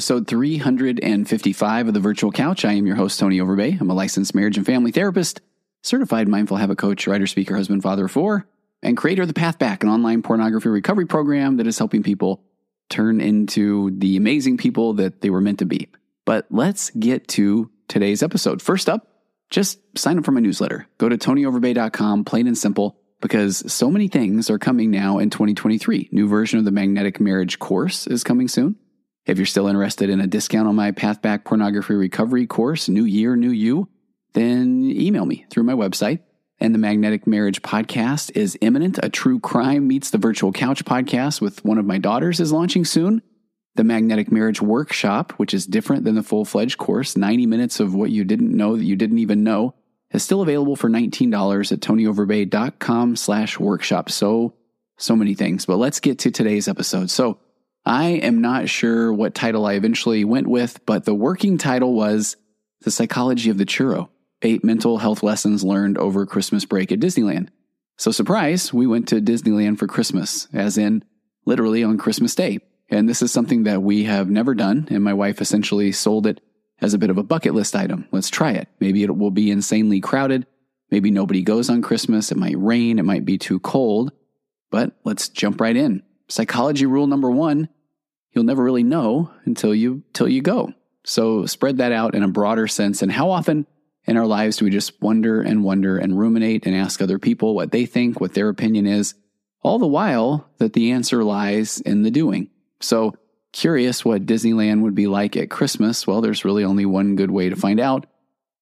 Episode 355 of the Virtual Couch. I am your host, Tony Overbay. I'm a licensed marriage and family therapist, certified mindful habit coach, writer, speaker, husband, father of four, and creator of The Path Back, an online pornography recovery program that is helping people turn into the amazing people that they were meant to be. But let's get to today's episode. First up, just sign up for my newsletter. Go to tonyoverbay.com, plain and simple, because so many things are coming now in 2023. New version of the magnetic marriage course is coming soon. If you're still interested in a discount on my Path Back Pornography Recovery course, New Year, New You, then email me through my website. And the Magnetic Marriage podcast is imminent. A true crime meets the virtual couch podcast with one of my daughters is launching soon. The Magnetic Marriage Workshop, which is different than the full fledged course, 90 minutes of what you didn't know that you didn't even know, is still available for $19 at tonyoverbay.com slash workshop. So, so many things. But let's get to today's episode. So, I am not sure what title I eventually went with, but the working title was The Psychology of the Churro Eight Mental Health Lessons Learned Over Christmas Break at Disneyland. So, surprise, we went to Disneyland for Christmas, as in literally on Christmas Day. And this is something that we have never done. And my wife essentially sold it as a bit of a bucket list item. Let's try it. Maybe it will be insanely crowded. Maybe nobody goes on Christmas. It might rain. It might be too cold. But let's jump right in. Psychology rule number one you'll never really know until you till you go. So spread that out in a broader sense. And how often in our lives do we just wonder and wonder and ruminate and ask other people what they think, what their opinion is, all the while that the answer lies in the doing. So, curious what Disneyland would be like at Christmas? Well, there's really only one good way to find out.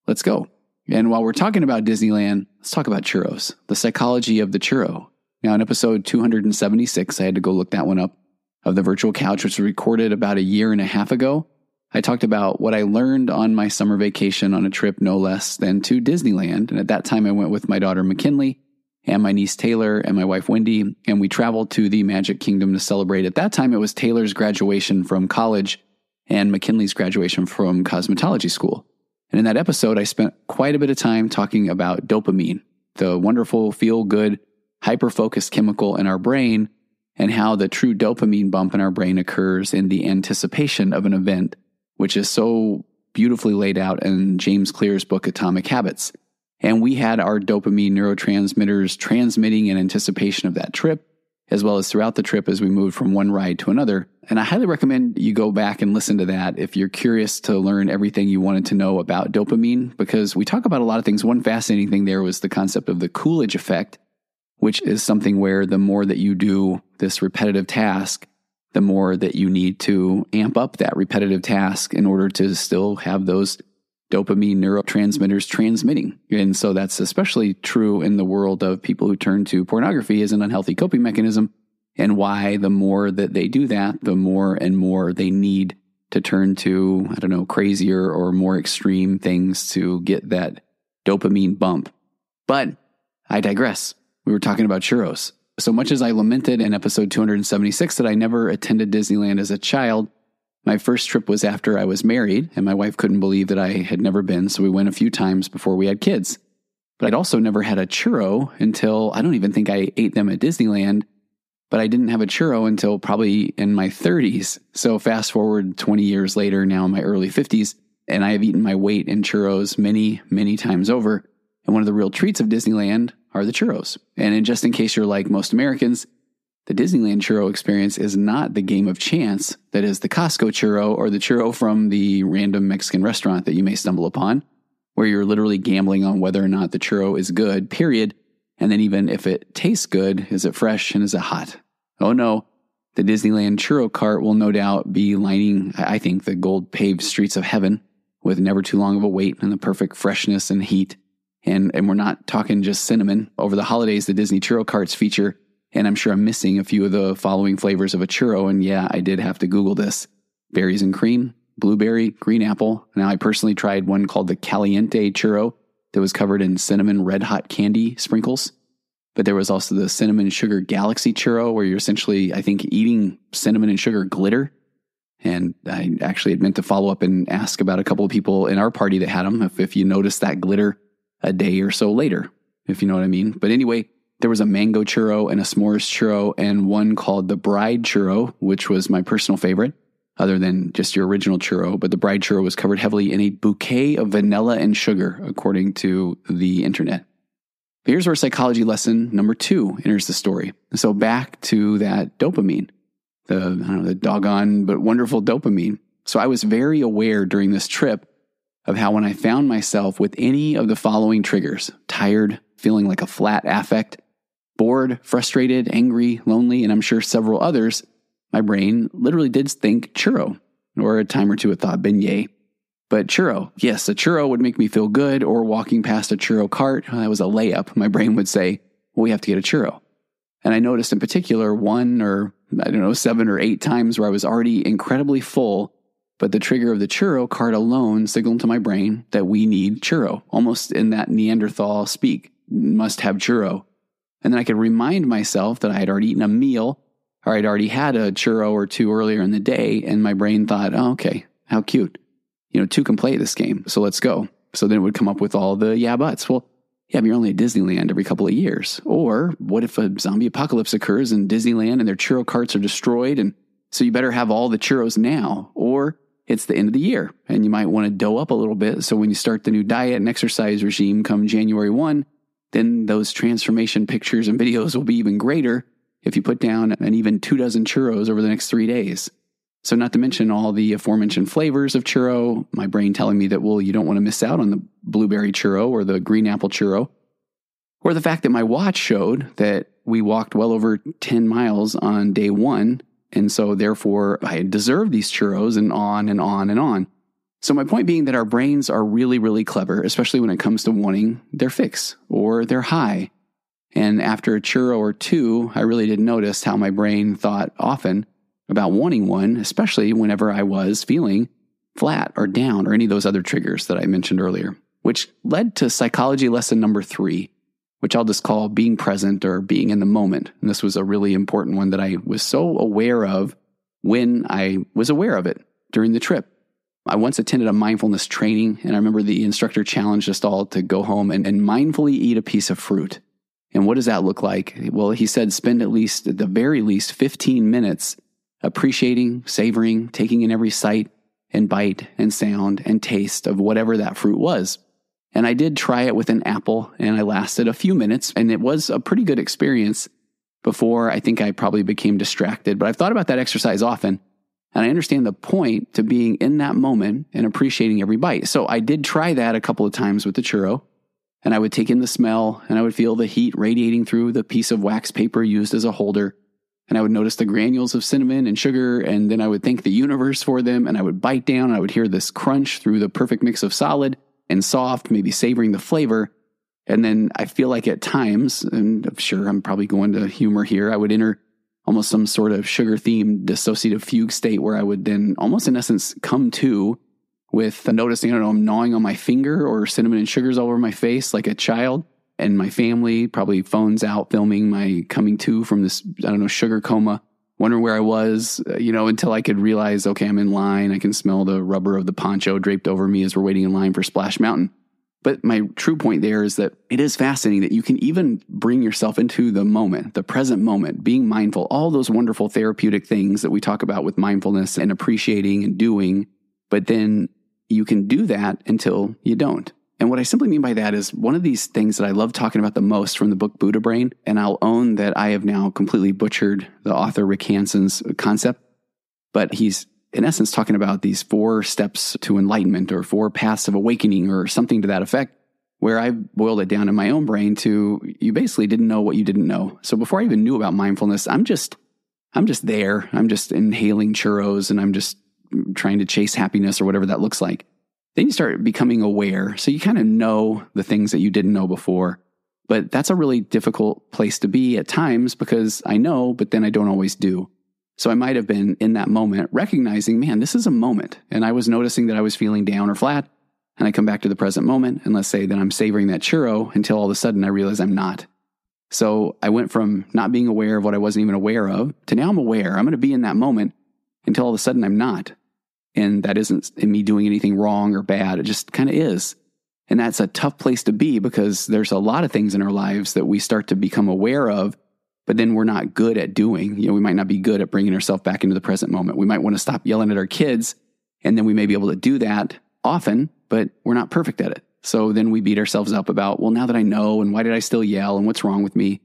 Let's go. And while we're talking about Disneyland, let's talk about churros, the psychology of the churro. Now, in episode 276, I had to go look that one up of the virtual couch, which was recorded about a year and a half ago. I talked about what I learned on my summer vacation on a trip no less than to Disneyland. And at that time, I went with my daughter McKinley and my niece Taylor and my wife Wendy, and we traveled to the Magic Kingdom to celebrate. At that time, it was Taylor's graduation from college and McKinley's graduation from cosmetology school. And in that episode, I spent quite a bit of time talking about dopamine, the wonderful, feel good, hyper focused chemical in our brain, and how the true dopamine bump in our brain occurs in the anticipation of an event, which is so beautifully laid out in James Clear's book, Atomic Habits. And we had our dopamine neurotransmitters transmitting in anticipation of that trip, as well as throughout the trip as we moved from one ride to another. And I highly recommend you go back and listen to that if you're curious to learn everything you wanted to know about dopamine, because we talk about a lot of things. One fascinating thing there was the concept of the Coolidge effect, which is something where the more that you do this repetitive task, the more that you need to amp up that repetitive task in order to still have those dopamine neurotransmitters transmitting. And so that's especially true in the world of people who turn to pornography as an unhealthy coping mechanism and why the more that they do that, the more and more they need to turn to, I don't know, crazier or more extreme things to get that dopamine bump. But I digress. We were talking about churros. So much as I lamented in episode 276 that I never attended Disneyland as a child, my first trip was after I was married, and my wife couldn't believe that I had never been, so we went a few times before we had kids. But I'd also never had a churro until I don't even think I ate them at Disneyland, but I didn't have a churro until probably in my 30s. So fast forward 20 years later, now in my early 50s, and I have eaten my weight in churros many, many times over. And one of the real treats of Disneyland are the churros. And just in case you're like most Americans, the Disneyland churro experience is not the game of chance that is the Costco churro or the churro from the random Mexican restaurant that you may stumble upon, where you're literally gambling on whether or not the churro is good, period. And then even if it tastes good, is it fresh and is it hot? Oh no, the Disneyland churro cart will no doubt be lining, I think, the gold paved streets of heaven with never too long of a wait and the perfect freshness and heat. And, and we're not talking just cinnamon. Over the holidays, the Disney churro carts feature and I'm sure I'm missing a few of the following flavors of a churro. And yeah, I did have to Google this berries and cream, blueberry, green apple. Now, I personally tried one called the Caliente churro that was covered in cinnamon red hot candy sprinkles. But there was also the cinnamon sugar galaxy churro, where you're essentially, I think, eating cinnamon and sugar glitter. And I actually had meant to follow up and ask about a couple of people in our party that had them, if, if you noticed that glitter a day or so later, if you know what I mean. But anyway, there was a mango churro and a s'mores churro and one called the bride churro, which was my personal favorite. other than just your original churro, but the bride churro was covered heavily in a bouquet of vanilla and sugar, according to the internet. Here's where psychology lesson number two enters the story. So back to that dopamine, the, I don't know, the doggone but wonderful dopamine. So I was very aware during this trip of how when I found myself with any of the following triggers, tired, feeling like a flat affect, bored, frustrated, angry, lonely, and I'm sure several others, my brain literally did think churro, or a time or two it thought beignet. But churro, yes, a churro would make me feel good, or walking past a churro cart, uh, that was a layup. My brain would say, well, we have to get a churro. And I noticed in particular one or, I don't know, seven or eight times where I was already incredibly full, but the trigger of the churro cart alone signaled to my brain that we need churro, almost in that Neanderthal speak, must have churro. And then I could remind myself that I had already eaten a meal or I'd already had a churro or two earlier in the day, and my brain thought, oh, okay, how cute. You know, two can play this game, so let's go. So then it would come up with all the yeah buts. Well, yeah, but you're only at Disneyland every couple of years. Or what if a zombie apocalypse occurs in Disneyland and their churro carts are destroyed? And so you better have all the churros now. Or it's the end of the year and you might want to dough up a little bit. So when you start the new diet and exercise regime come January 1, then those transformation pictures and videos will be even greater if you put down an even two dozen churros over the next three days. So, not to mention all the aforementioned flavors of churro, my brain telling me that, well, you don't want to miss out on the blueberry churro or the green apple churro, or the fact that my watch showed that we walked well over 10 miles on day one. And so, therefore, I deserve these churros and on and on and on. So, my point being that our brains are really, really clever, especially when it comes to wanting their fix or their high and after a churro or two, I really did notice how my brain thought often about wanting one, especially whenever I was feeling flat or down or any of those other triggers that I mentioned earlier, which led to psychology lesson number three, which I'll just call being present or being in the moment. And this was a really important one that I was so aware of when I was aware of it during the trip. I once attended a mindfulness training, and I remember the instructor challenged us all to go home and, and mindfully eat a piece of fruit. And what does that look like? Well, he said spend at least, at the very least, 15 minutes appreciating, savoring, taking in every sight and bite and sound and taste of whatever that fruit was. And I did try it with an apple and I lasted a few minutes and it was a pretty good experience before I think I probably became distracted. But I've thought about that exercise often and I understand the point to being in that moment and appreciating every bite. So I did try that a couple of times with the churro and I would take in the smell and I would feel the heat radiating through the piece of wax paper used as a holder. And I would notice the granules of cinnamon and sugar, and then I would thank the universe for them. And I would bite down, and I would hear this crunch through the perfect mix of solid and soft, maybe savoring the flavor. And then I feel like at times, and I'm sure I'm probably going to humor here, I would enter almost some sort of sugar themed dissociative fugue state where I would then almost in essence come to with noticing, I don't know, I'm gnawing on my finger or cinnamon and sugars all over my face like a child. And my family probably phones out filming my coming to from this, I don't know, sugar coma, wondering where I was, uh, you know, until I could realize, okay, I'm in line. I can smell the rubber of the poncho draped over me as we're waiting in line for Splash Mountain. But my true point there is that it is fascinating that you can even bring yourself into the moment, the present moment, being mindful, all those wonderful therapeutic things that we talk about with mindfulness and appreciating and doing. But then you can do that until you don't. And what I simply mean by that is one of these things that I love talking about the most from the book Buddha Brain, and I'll own that I have now completely butchered the author Rick Hanson's concept, but he's in essence talking about these four steps to enlightenment or four paths of awakening or something to that effect, where I boiled it down in my own brain to you basically didn't know what you didn't know. So before I even knew about mindfulness, I'm just I'm just there. I'm just inhaling churros and I'm just trying to chase happiness or whatever that looks like. Then you start becoming aware. So you kind of know the things that you didn't know before. But that's a really difficult place to be at times because I know, but then I don't always do. So I might have been in that moment recognizing, man, this is a moment. And I was noticing that I was feeling down or flat. And I come back to the present moment and let's say that I'm savoring that churro until all of a sudden I realize I'm not. So I went from not being aware of what I wasn't even aware of to now I'm aware. I'm going to be in that moment until all of a sudden I'm not. And that isn't me doing anything wrong or bad. It just kind of is. And that's a tough place to be because there's a lot of things in our lives that we start to become aware of but then we're not good at doing. You know, we might not be good at bringing ourselves back into the present moment. We might want to stop yelling at our kids, and then we may be able to do that often, but we're not perfect at it. So then we beat ourselves up about, well, now that I know, and why did I still yell, and what's wrong with me?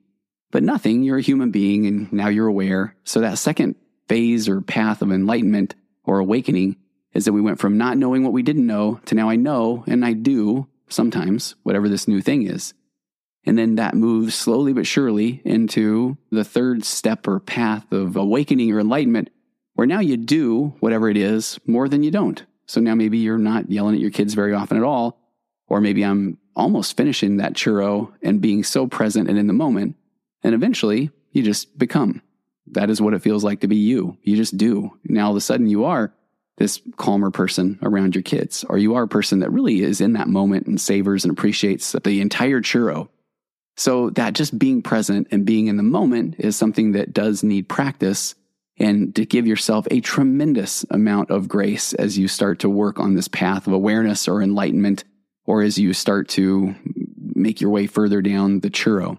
But nothing, you're a human being, and now you're aware. So that second phase or path of enlightenment or awakening is that we went from not knowing what we didn't know to now I know and I do sometimes, whatever this new thing is. And then that moves slowly but surely into the third step or path of awakening or enlightenment, where now you do whatever it is more than you don't. So now maybe you're not yelling at your kids very often at all, or maybe I'm almost finishing that churro and being so present and in the moment. And eventually you just become. That is what it feels like to be you. You just do. Now all of a sudden you are this calmer person around your kids, or you are a person that really is in that moment and savors and appreciates the entire churro so that just being present and being in the moment is something that does need practice and to give yourself a tremendous amount of grace as you start to work on this path of awareness or enlightenment, or as you start to make your way further down the churro.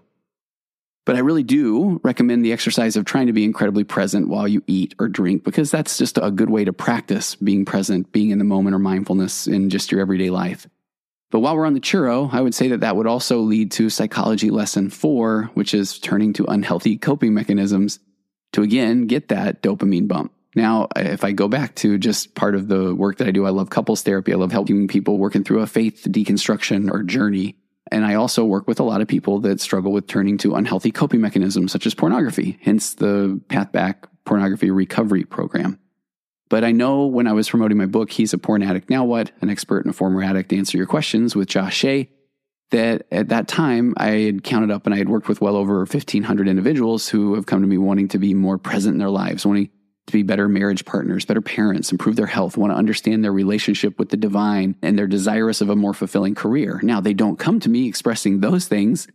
But I really do recommend the exercise of trying to be incredibly present while you eat or drink because that's just a good way to practice being present, being in the moment or mindfulness in just your everyday life. But while we're on the churro, I would say that that would also lead to psychology lesson four, which is turning to unhealthy coping mechanisms to again get that dopamine bump. Now, if I go back to just part of the work that I do, I love couples therapy. I love helping people working through a faith deconstruction or journey. And I also work with a lot of people that struggle with turning to unhealthy coping mechanisms such as pornography, hence the Path Back Pornography Recovery Program. But I know when I was promoting my book, He's a Porn Addict Now What? An Expert and a Former Addict Answer Your Questions with Josh Shea, that at that time I had counted up and I had worked with well over 1,500 individuals who have come to me wanting to be more present in their lives, wanting to be better marriage partners, better parents, improve their health, want to understand their relationship with the divine, and they're desirous of a more fulfilling career. Now, they don't come to me expressing those things.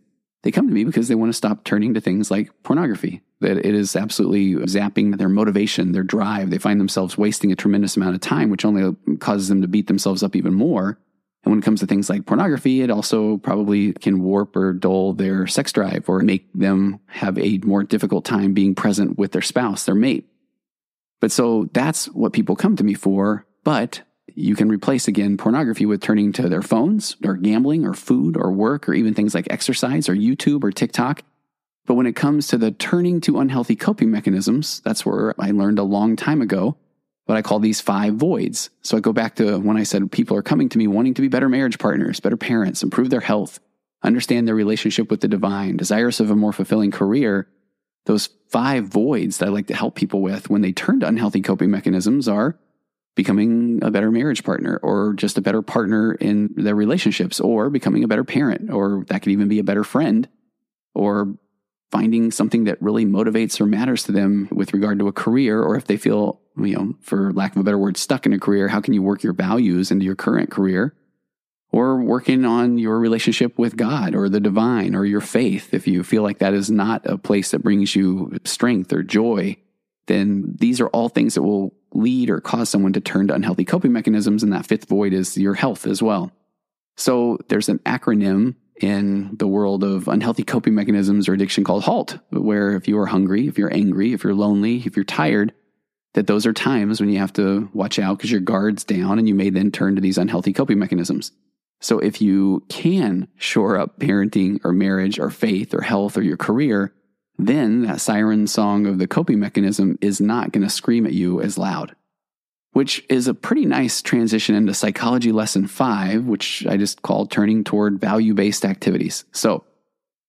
They come to me because they want to stop turning to things like pornography that it is absolutely zapping their motivation, their drive. They find themselves wasting a tremendous amount of time, which only causes them to beat themselves up even more. And when it comes to things like pornography, it also probably can warp or dull their sex drive or make them have a more difficult time being present with their spouse, their mate. But so that's what people come to me for. But you can replace again pornography with turning to their phones or gambling or food or work or even things like exercise or YouTube or TikTok but when it comes to the turning to unhealthy coping mechanisms, that's where I learned a long time ago what I call these five voids. So I go back to when I said people are coming to me wanting to be better marriage partners, better parents, improve their health, understand their relationship with the divine, desirous of a more fulfilling career. Those five voids that I like to help people with when they turn to unhealthy coping mechanisms are becoming a better marriage partner or just a better partner in their relationships or becoming a better parent or that could even be a better friend or finding something that really motivates or matters to them with regard to a career, or if they feel, you know, for lack of a better word, stuck in a career, how can you work your values into your current career? Or working on your relationship with God or the divine or your faith. If you feel like that is not a place that brings you strength or joy, then these are all things that will lead or cause someone to turn to unhealthy coping mechanisms. And that fifth void is your health as well. So there's an acronym in the world of unhealthy coping mechanisms or addiction called HALT, where if you are hungry, if you're angry, if you're lonely, if you're tired, that those are times when you have to watch out because your guard's down and you may then turn to these unhealthy coping mechanisms. So if you can shore up parenting or marriage or faith or health or your career, then that siren song of the coping mechanism is not going to scream at you as loud which is a pretty nice transition into psychology lesson five, which I just called turning toward value based activities. So,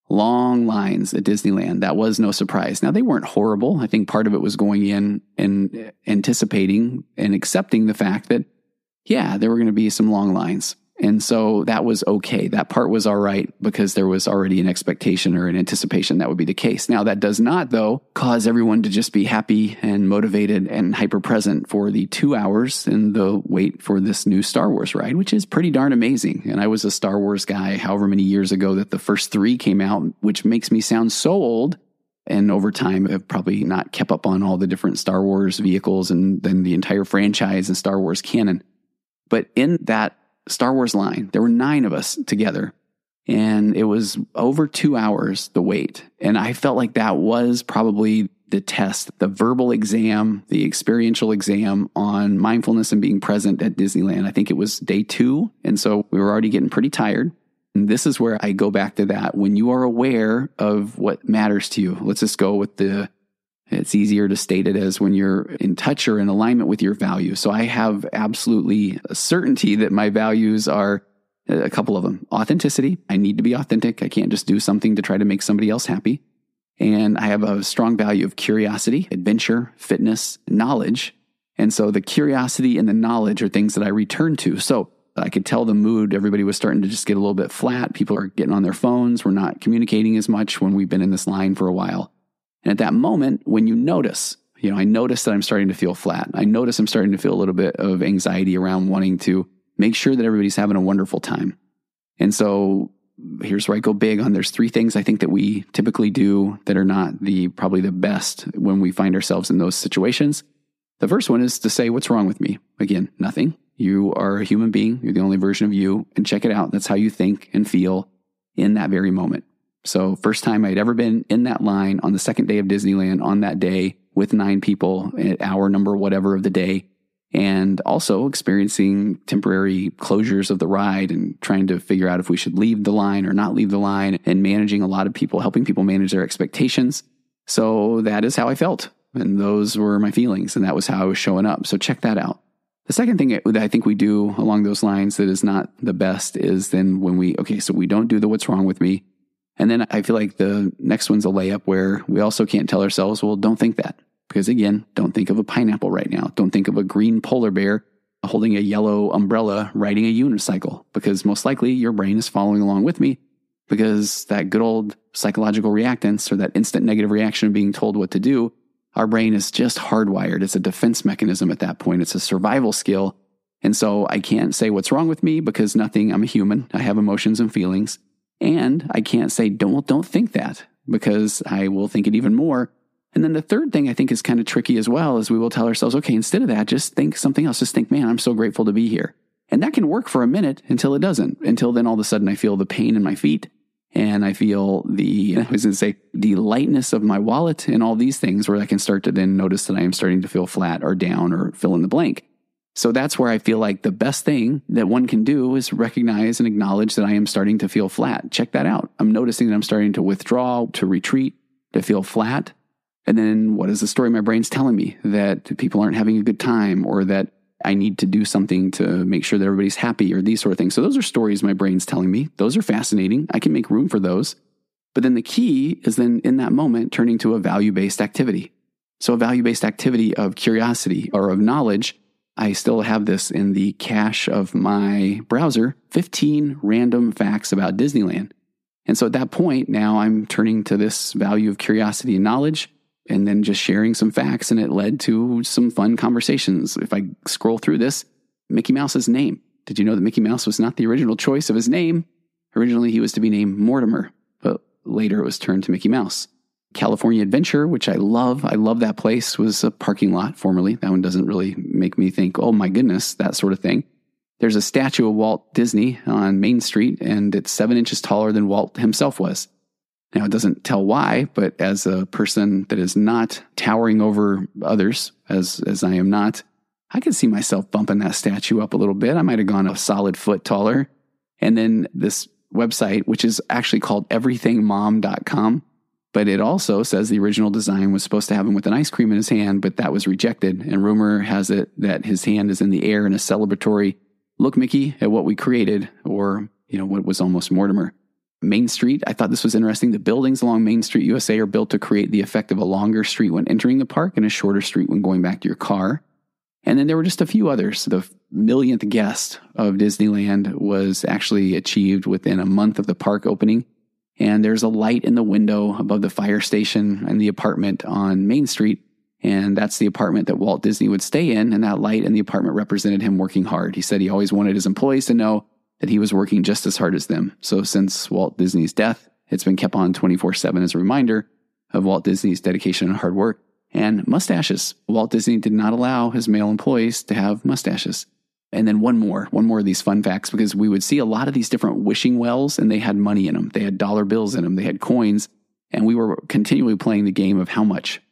long lines at Disneyland. That was no surprise. Now, they weren't horrible. I think part of it was going in and anticipating and accepting the fact that, yeah, there were going to be some long lines. And so that was okay. That part was all right because there was already an expectation or an anticipation that would be the case. Now, that does not, though, cause everyone to just be happy and motivated and hyper present for the two hours in the wait for this new Star Wars ride, which is pretty darn amazing. And I was a Star Wars guy however many years ago that the first three came out, which makes me sound so old. And over time, I've probably not kept up on all the different Star Wars vehicles and then the entire franchise and Star Wars canon. But in that Star Wars line. There were nine of us together. And it was over two hours, the wait. And I felt like that was probably the test, the verbal exam, the experiential exam on mindfulness and being present at Disneyland. I think it was day two. And so we were already getting pretty tired. And this is where I go back to that. When you are aware of what matters to you, let's just go with the, it's easier to state it as when you're in touch or in alignment with your values. So I have absolutely a certainty that my values are uh, a couple of them. Authenticity. I need to be authentic. I can't just do something to try to make somebody else happy. And I have a strong value of curiosity, adventure, fitness, knowledge. And so the curiosity and the knowledge are things that I return to. So I could tell the mood, everybody was starting to just get a little bit flat. People are getting on their phones. We're not communicating as much when we've been in this line for a while. And at that moment, when you notice, you know, I notice that I'm starting to feel flat. I notice I'm starting to feel a little bit of anxiety around wanting to make sure that everybody's having a wonderful time. And so here's where I go big on there's three things I think that we typically do that are not the probably the best when we find ourselves in those situations. The first one is to say, What's wrong with me? Again, nothing. You are a human being. You're the only version of you. And check it out. That's how you think and feel in that very moment. So, first time I'd ever been in that line on the second day of Disneyland on that day with nine people at hour number whatever of the day and also experiencing temporary closures of the ride and trying to figure out if we should leave the line or not leave the line and managing a lot of people, helping people manage their expectations. So that is how I felt. And those were my feelings. And that was how I was showing up. So check that out. The second thing that I think we do along those lines that is not the best is then when we, okay, so we don't do the what's wrong with me. And then I feel like the next one's a layup where we also can't tell ourselves, well, don't think that. Because again, don't think of a pineapple right now. Don't think of a green polar bear holding a yellow umbrella riding a unicycle, because most likely your brain is following along with me because that good old psychological reactance or that instant negative reaction of being told what to do, our brain is just hardwired. It's a defense mechanism at that point. It's a survival skill. And so I can't say what's wrong with me because nothing, I'm a human. I have emotions and feelings. And I can't say, don't, don't think that because I will think it even more and then the third thing I think is kind of tricky as well is we will tell ourselves, okay, instead of that, just think something else. Just think, man, I'm so grateful to be here. And that can work for a minute until it doesn't. Until then, all of a sudden, I feel the pain in my feet and I feel the, I was going to say, the lightness of my wallet and all these things where I can start to then notice that I am starting to feel flat or down or fill in the blank. So that's where I feel like the best thing that one can do is recognize and acknowledge that I am starting to feel flat. Check that out. I'm noticing that I'm starting to withdraw, to retreat, to feel flat. And then what is the story my brain's telling me? That people aren't having a good time or that I need to do something to make sure that everybody's happy or these sort of things. So those are stories my brain's telling me. Those are fascinating. I can make room for those. But then the key is then in that moment turning to a value based activity. So a value based activity of curiosity or of knowledge. I still have this in the cache of my browser 15 random facts about Disneyland. And so at that point, now I'm turning to this value of curiosity and knowledge and then just sharing some facts, and it led to some fun conversations. If I scroll through this, Mickey Mouse's name. Did you know that Mickey Mouse was not the original choice of his name? Originally, he was to be named Mortimer, but later it was turned to Mickey Mouse. California Adventure, which I love, I love that place, was a parking lot formerly. That one doesn't really make me think, oh my goodness, that sort of thing. There's a statue of Walt Disney on Main Street, and it's seven inches taller than Walt himself was. Now, it doesn't tell why, but as a person that is not towering over others, as, as I am not, I can see myself bumping that statue up a little bit. I might have gone a solid foot taller. And then this website, which is actually called everythingmom.com, but it also says the original design was supposed to have him with an ice cream in his hand, but that was rejected. And rumor has it that his hand is in the air in a celebratory look, Mickey, at what we created, or, you know, what was almost Mortimer. Main Street. I thought this was interesting. The buildings along Main Street, USA are built to create the effect of a longer street when entering the park and a shorter street when going back to your car. And then there were just a few others. The millionth guest of Disneyland was actually achieved within a month of the park opening. And there's a light in the window above the fire station and the apartment on Main Street. And that's the apartment that Walt Disney would stay in. And that light in the apartment represented him working hard. He said he always wanted his employees to know that he was working just as hard as them. So since Walt Disney's death, it's been kept on 24 7 as a reminder of Walt Disney's dedication and hard work. And mustaches. Walt Disney did not allow his male employees to have mustaches. And then one more, one more of these fun facts, because we would see a lot of these different wishing wells and they had money in them. They had dollar bills in them, they had coins, and we were continually playing the game of how much.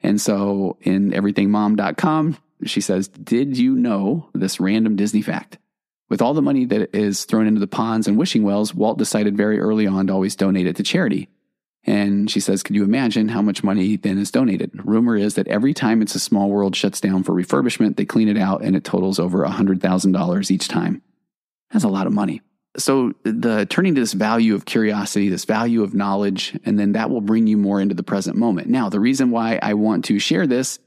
And so in everythingmom.com, she says, Did you know this random Disney fact? With all the money that is thrown into the ponds and wishing wells, Walt decided very early on to always donate it to charity. And she says, Could you imagine how much money then is donated? Rumor is that every time It's a Small World shuts down for refurbishment, they clean it out and it totals over $100,000 each time. That's a lot of money. So, the turning to this value of curiosity, this value of knowledge, and then that will bring you more into the present moment. Now, the reason why I want to share this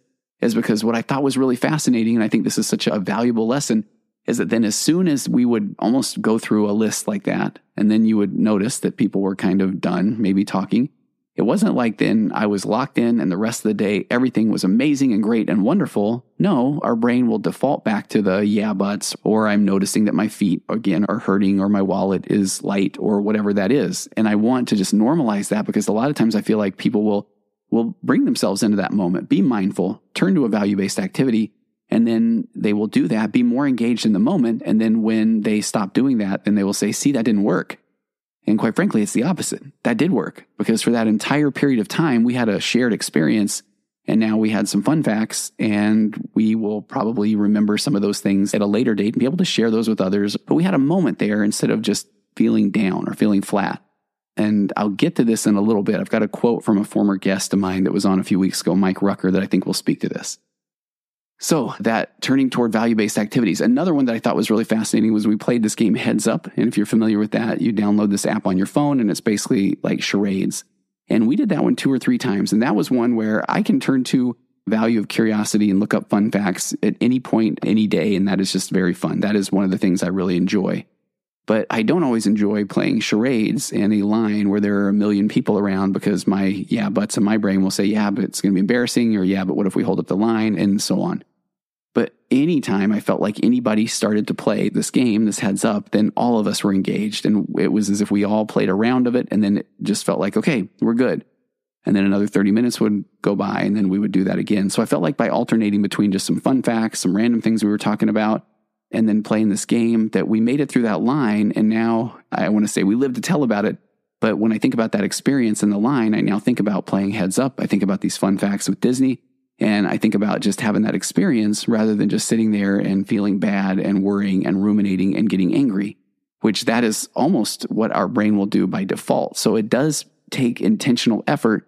is because what I thought was really fascinating, and I think this is such a valuable lesson, is that then as soon as we would almost go through a list like that, and then you would notice that people were kind of done, maybe talking, it wasn't like then I was locked in and the rest of the day everything was amazing and great and wonderful. No, our brain will default back to the yeah buts, or I'm noticing that my feet again are hurting or my wallet is light or whatever that is. And I want to just normalize that because a lot of times I feel like people will will bring themselves into that moment, be mindful, turn to a value based activity, and then they will do that, be more engaged in the moment. And then when they stop doing that, then they will say, see, that didn't work. And quite frankly, it's the opposite. That did work because for that entire period of time, we had a shared experience and now we had some fun facts and we will probably remember some of those things at a later date and be able to share those with others. But we had a moment there instead of just feeling down or feeling flat. And I'll get to this in a little bit. I've got a quote from a former guest of mine that was on a few weeks ago, Mike Rucker, that I think will speak to this. So, that turning toward value based activities. Another one that I thought was really fascinating was we played this game Heads Up. And if you're familiar with that, you download this app on your phone and it's basically like charades. And we did that one two or three times. And that was one where I can turn to value of curiosity and look up fun facts at any point, any day. And that is just very fun. That is one of the things I really enjoy. But I don't always enjoy playing charades in a line where there are a million people around because my yeah buts in my brain will say, yeah, but it's going to be embarrassing, or yeah, but what if we hold up the line, and so on. But anytime I felt like anybody started to play this game, this heads up, then all of us were engaged. And it was as if we all played a round of it. And then it just felt like, okay, we're good. And then another 30 minutes would go by and then we would do that again. So I felt like by alternating between just some fun facts, some random things we were talking about, and then playing this game that we made it through that line. And now I want to say we live to tell about it. But when I think about that experience in the line, I now think about playing heads up. I think about these fun facts with Disney. And I think about just having that experience rather than just sitting there and feeling bad and worrying and ruminating and getting angry, which that is almost what our brain will do by default. So it does take intentional effort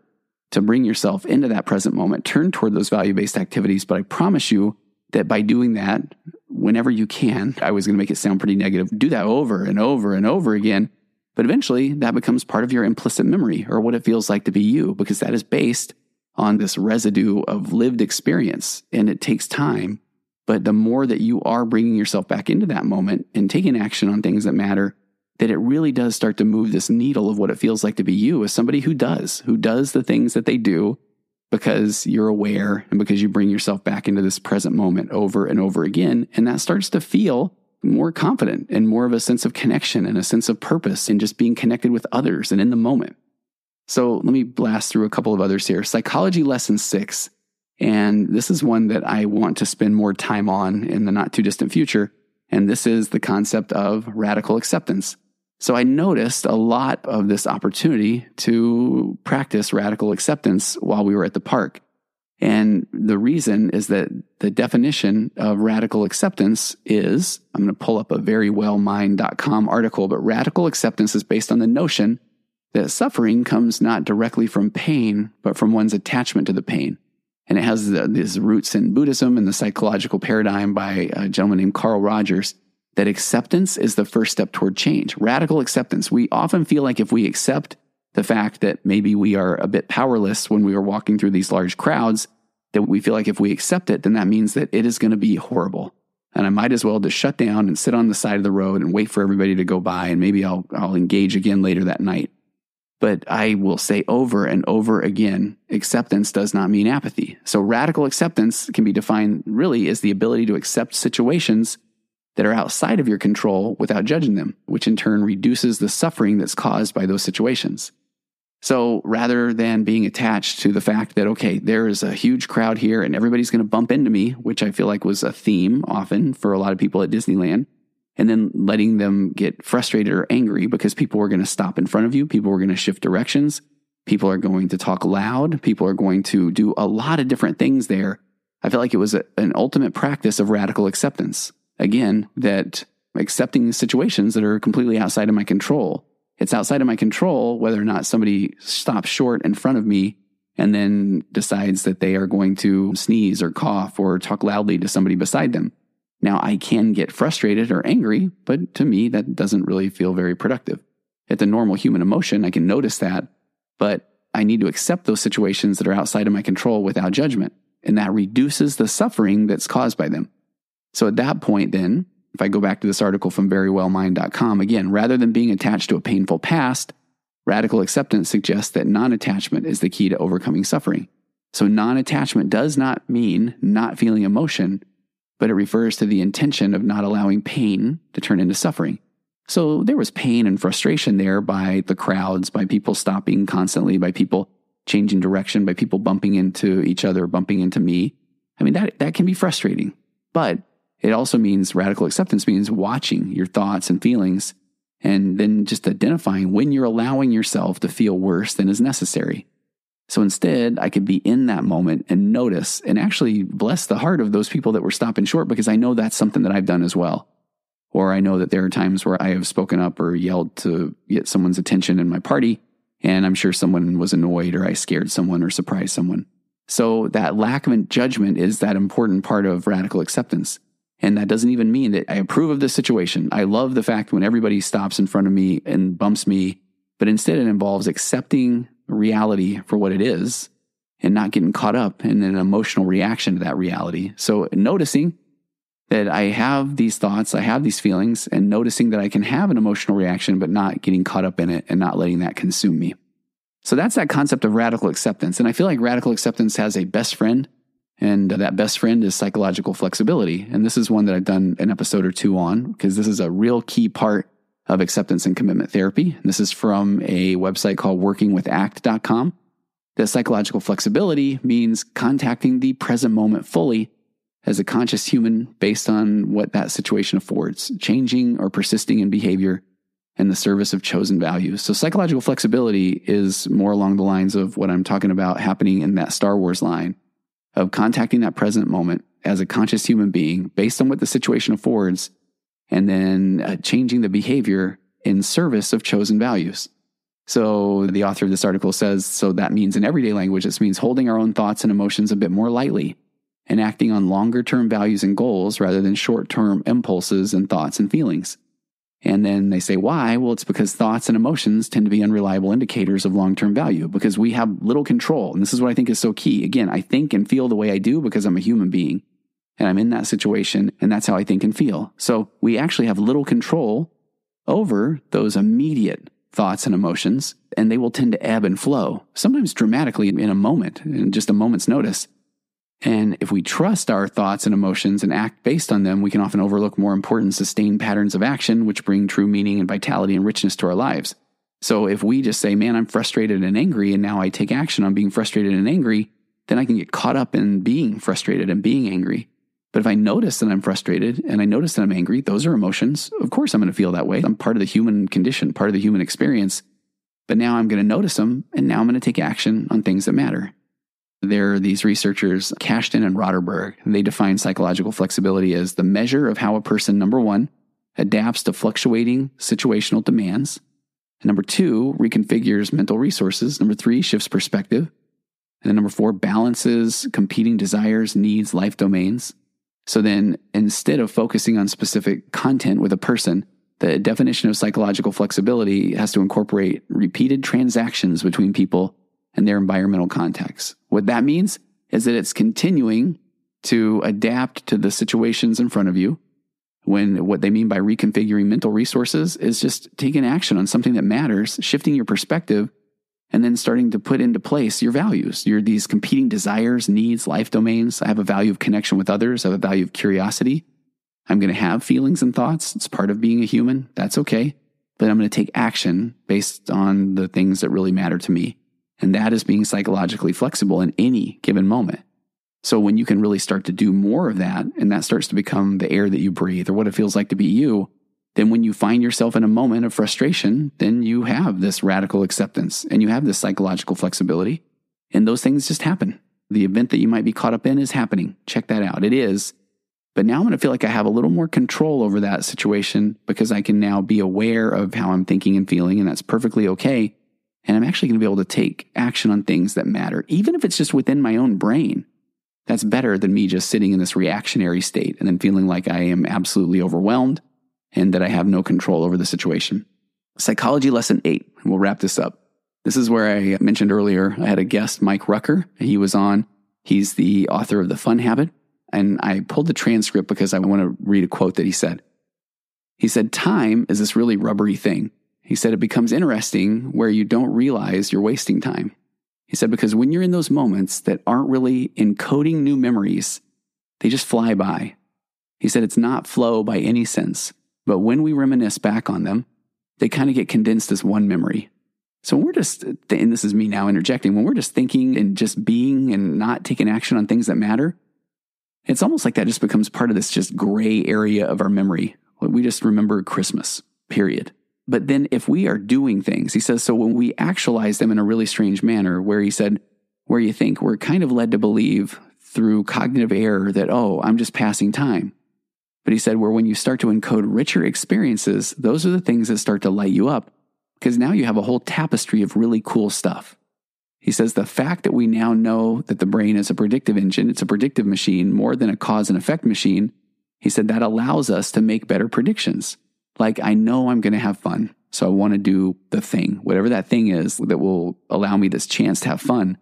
to bring yourself into that present moment, turn toward those value based activities. But I promise you that by doing that, whenever you can, I was going to make it sound pretty negative, do that over and over and over again. But eventually that becomes part of your implicit memory or what it feels like to be you, because that is based on this residue of lived experience. And it takes time. But the more that you are bringing yourself back into that moment and taking action on things that matter, that it really does start to move this needle of what it feels like to be you as somebody who does, who does the things that they do because you're aware and because you bring yourself back into this present moment over and over again. And that starts to feel more confident and more of a sense of connection and a sense of purpose and just being connected with others and in the moment. So let me blast through a couple of others here. Psychology lesson six. And this is one that I want to spend more time on in the not too distant future. And this is the concept of radical acceptance. So I noticed a lot of this opportunity to practice radical acceptance while we were at the park. And the reason is that the definition of radical acceptance is I'm going to pull up a verywellmind.com article, but radical acceptance is based on the notion that suffering comes not directly from pain, but from one's attachment to the pain. And it has the, these roots in Buddhism and the psychological paradigm by a gentleman named Carl Rogers that acceptance is the first step toward change. Radical acceptance. We often feel like if we accept the fact that maybe we are a bit powerless when we are walking through these large crowds, that we feel like if we accept it, then that means that it is going to be horrible. And I might as well just shut down and sit on the side of the road and wait for everybody to go by, and maybe I'll, I'll engage again later that night. But I will say over and over again acceptance does not mean apathy. So radical acceptance can be defined really as the ability to accept situations that are outside of your control without judging them, which in turn reduces the suffering that's caused by those situations. So rather than being attached to the fact that, okay, there is a huge crowd here and everybody's going to bump into me, which I feel like was a theme often for a lot of people at Disneyland, and then letting them get frustrated or angry because people were going to stop in front of you, people were going to shift directions, people are going to talk loud, people are going to do a lot of different things there. I feel like it was a, an ultimate practice of radical acceptance. Again, that accepting situations that are completely outside of my control it's outside of my control whether or not somebody stops short in front of me and then decides that they are going to sneeze or cough or talk loudly to somebody beside them. Now, I can get frustrated or angry, but to me, that doesn't really feel very productive. It's a normal human emotion. I can notice that, but I need to accept those situations that are outside of my control without judgment. And that reduces the suffering that's caused by them. So at that point, then if I go back to this article from verywellmind.com, again, rather than being attached to a painful past, radical acceptance suggests that non attachment is the key to overcoming suffering. So, non attachment does not mean not feeling emotion, but it refers to the intention of not allowing pain to turn into suffering. So, there was pain and frustration there by the crowds, by people stopping constantly, by people changing direction, by people bumping into each other, bumping into me. I mean, that, that can be frustrating. But it also means radical acceptance means watching your thoughts and feelings and then just identifying when you're allowing yourself to feel worse than is necessary. So instead, I could be in that moment and notice and actually bless the heart of those people that were stopping short because I know that's something that I've done as well. Or I know that there are times where I have spoken up or yelled to get someone's attention in my party, and I'm sure someone was annoyed or I scared someone or surprised someone. So that lack of judgment is that important part of radical acceptance. And that doesn't even mean that I approve of this situation. I love the fact when everybody stops in front of me and bumps me, but instead it involves accepting reality for what it is and not getting caught up in an emotional reaction to that reality. So noticing that I have these thoughts, I have these feelings, and noticing that I can have an emotional reaction, but not getting caught up in it and not letting that consume me. So that's that concept of radical acceptance. And I feel like radical acceptance has a best friend and that best friend is psychological flexibility. And this is one that I've done an episode or two on because this is a real key part of acceptance and commitment therapy. And this is from a website called workingwithact.com. That psychological flexibility means contacting the present moment fully as a conscious human based on what that situation affords, changing or persisting in behavior in the service of chosen values. So psychological flexibility is more along the lines of what I'm talking about happening in that Star Wars line of contacting that present moment as a conscious human being based on what the situation affords, and then uh, changing the behavior in service of chosen values. So the author of this article says, so that means in everyday language, this means holding our own thoughts and emotions a bit more lightly and acting on longer term values and goals rather than short term impulses and thoughts and feelings. And then they say, why? Well, it's because thoughts and emotions tend to be unreliable indicators of long term value because we have little control. And this is what I think is so key. Again, I think and feel the way I do because I'm a human being and I'm in that situation and that's how I think and feel. So we actually have little control over those immediate thoughts and emotions and they will tend to ebb and flow, sometimes dramatically in a moment, in just a moment's notice. And if we trust our thoughts and emotions and act based on them, we can often overlook more important sustained patterns of action, which bring true meaning and vitality and richness to our lives. So if we just say, man, I'm frustrated and angry, and now I take action on being frustrated and angry, then I can get caught up in being frustrated and being angry. But if I notice that I'm frustrated and I notice that I'm angry, those are emotions. Of course, I'm going to feel that way. I'm part of the human condition, part of the human experience. But now I'm going to notice them, and now I'm going to take action on things that matter. There are these researchers, Kashdan and Rottenberg. They define psychological flexibility as the measure of how a person, number one, adapts to fluctuating situational demands. And number two, reconfigures mental resources. Number three, shifts perspective. And then number four, balances competing desires, needs, life domains. So then instead of focusing on specific content with a person, the definition of psychological flexibility has to incorporate repeated transactions between people and their environmental context. What that means is that it's continuing to adapt to the situations in front of you. When what they mean by reconfiguring mental resources is just taking action on something that matters, shifting your perspective, and then starting to put into place your values, your these competing desires, needs, life domains. I have a value of connection with others, I have a value of curiosity. I'm going to have feelings and thoughts. It's part of being a human. That's okay. but I'm going to take action based on the things that really matter to me. And that is being psychologically flexible in any given moment. So when you can really start to do more of that, and that starts to become the air that you breathe or what it feels like to be you, then when you find yourself in a moment of frustration, then you have this radical acceptance and you have this psychological flexibility. And those things just happen. The event that you might be caught up in is happening. Check that out. It is. But now I'm going to feel like I have a little more control over that situation because I can now be aware of how I'm thinking and feeling, and that's perfectly okay. And I'm actually going to be able to take action on things that matter, even if it's just within my own brain. That's better than me just sitting in this reactionary state and then feeling like I am absolutely overwhelmed and that I have no control over the situation. Psychology lesson eight, and we'll wrap this up. This is where I mentioned earlier, I had a guest, Mike Rucker. He was on. He's the author of The Fun Habit. And I pulled the transcript because I want to read a quote that he said. He said, Time is this really rubbery thing. He said, It becomes interesting where you don't realize you're wasting time. He said, Because when you're in those moments that aren't really encoding new memories, they just fly by. He said, It's not flow by any sense, but when we reminisce back on them, they kind of get condensed as one memory. So when we're just, and this is me now interjecting, when we're just thinking and just being and not taking action on things that matter, it's almost like that just becomes part of this just gray area of our memory. We just remember Christmas, period. But then if we are doing things, he says, so when we actualize them in a really strange manner, where he said, where you think we're kind of led to believe through cognitive error that, oh, I'm just passing time. But he said, where when you start to encode richer experiences, those are the things that start to light you up because now you have a whole tapestry of really cool stuff. He says the fact that we now know that the brain is a predictive engine, it's a predictive machine more than a cause and effect machine. He said that allows us to make better predictions. Like, I know I'm going to have fun. So I want to do the thing, whatever that thing is that will allow me this chance to have fun.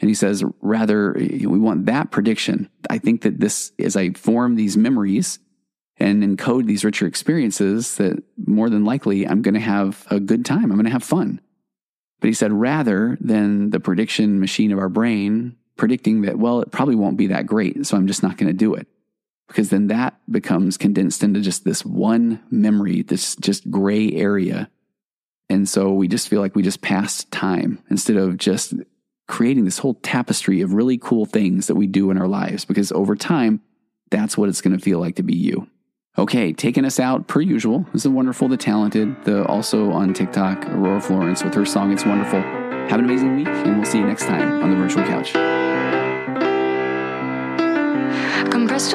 And he says, rather, we want that prediction. I think that this, as I form these memories and encode these richer experiences, that more than likely I'm going to have a good time. I'm going to have fun. But he said, rather than the prediction machine of our brain predicting that, well, it probably won't be that great, so I'm just not going to do it. Because then that becomes condensed into just this one memory, this just gray area. And so we just feel like we just passed time instead of just creating this whole tapestry of really cool things that we do in our lives. Because over time, that's what it's going to feel like to be you. Okay, taking us out per usual is the wonderful, the talented, the also on TikTok, Aurora Florence with her song It's Wonderful. Have an amazing week, and we'll see you next time on the virtual couch. Compressed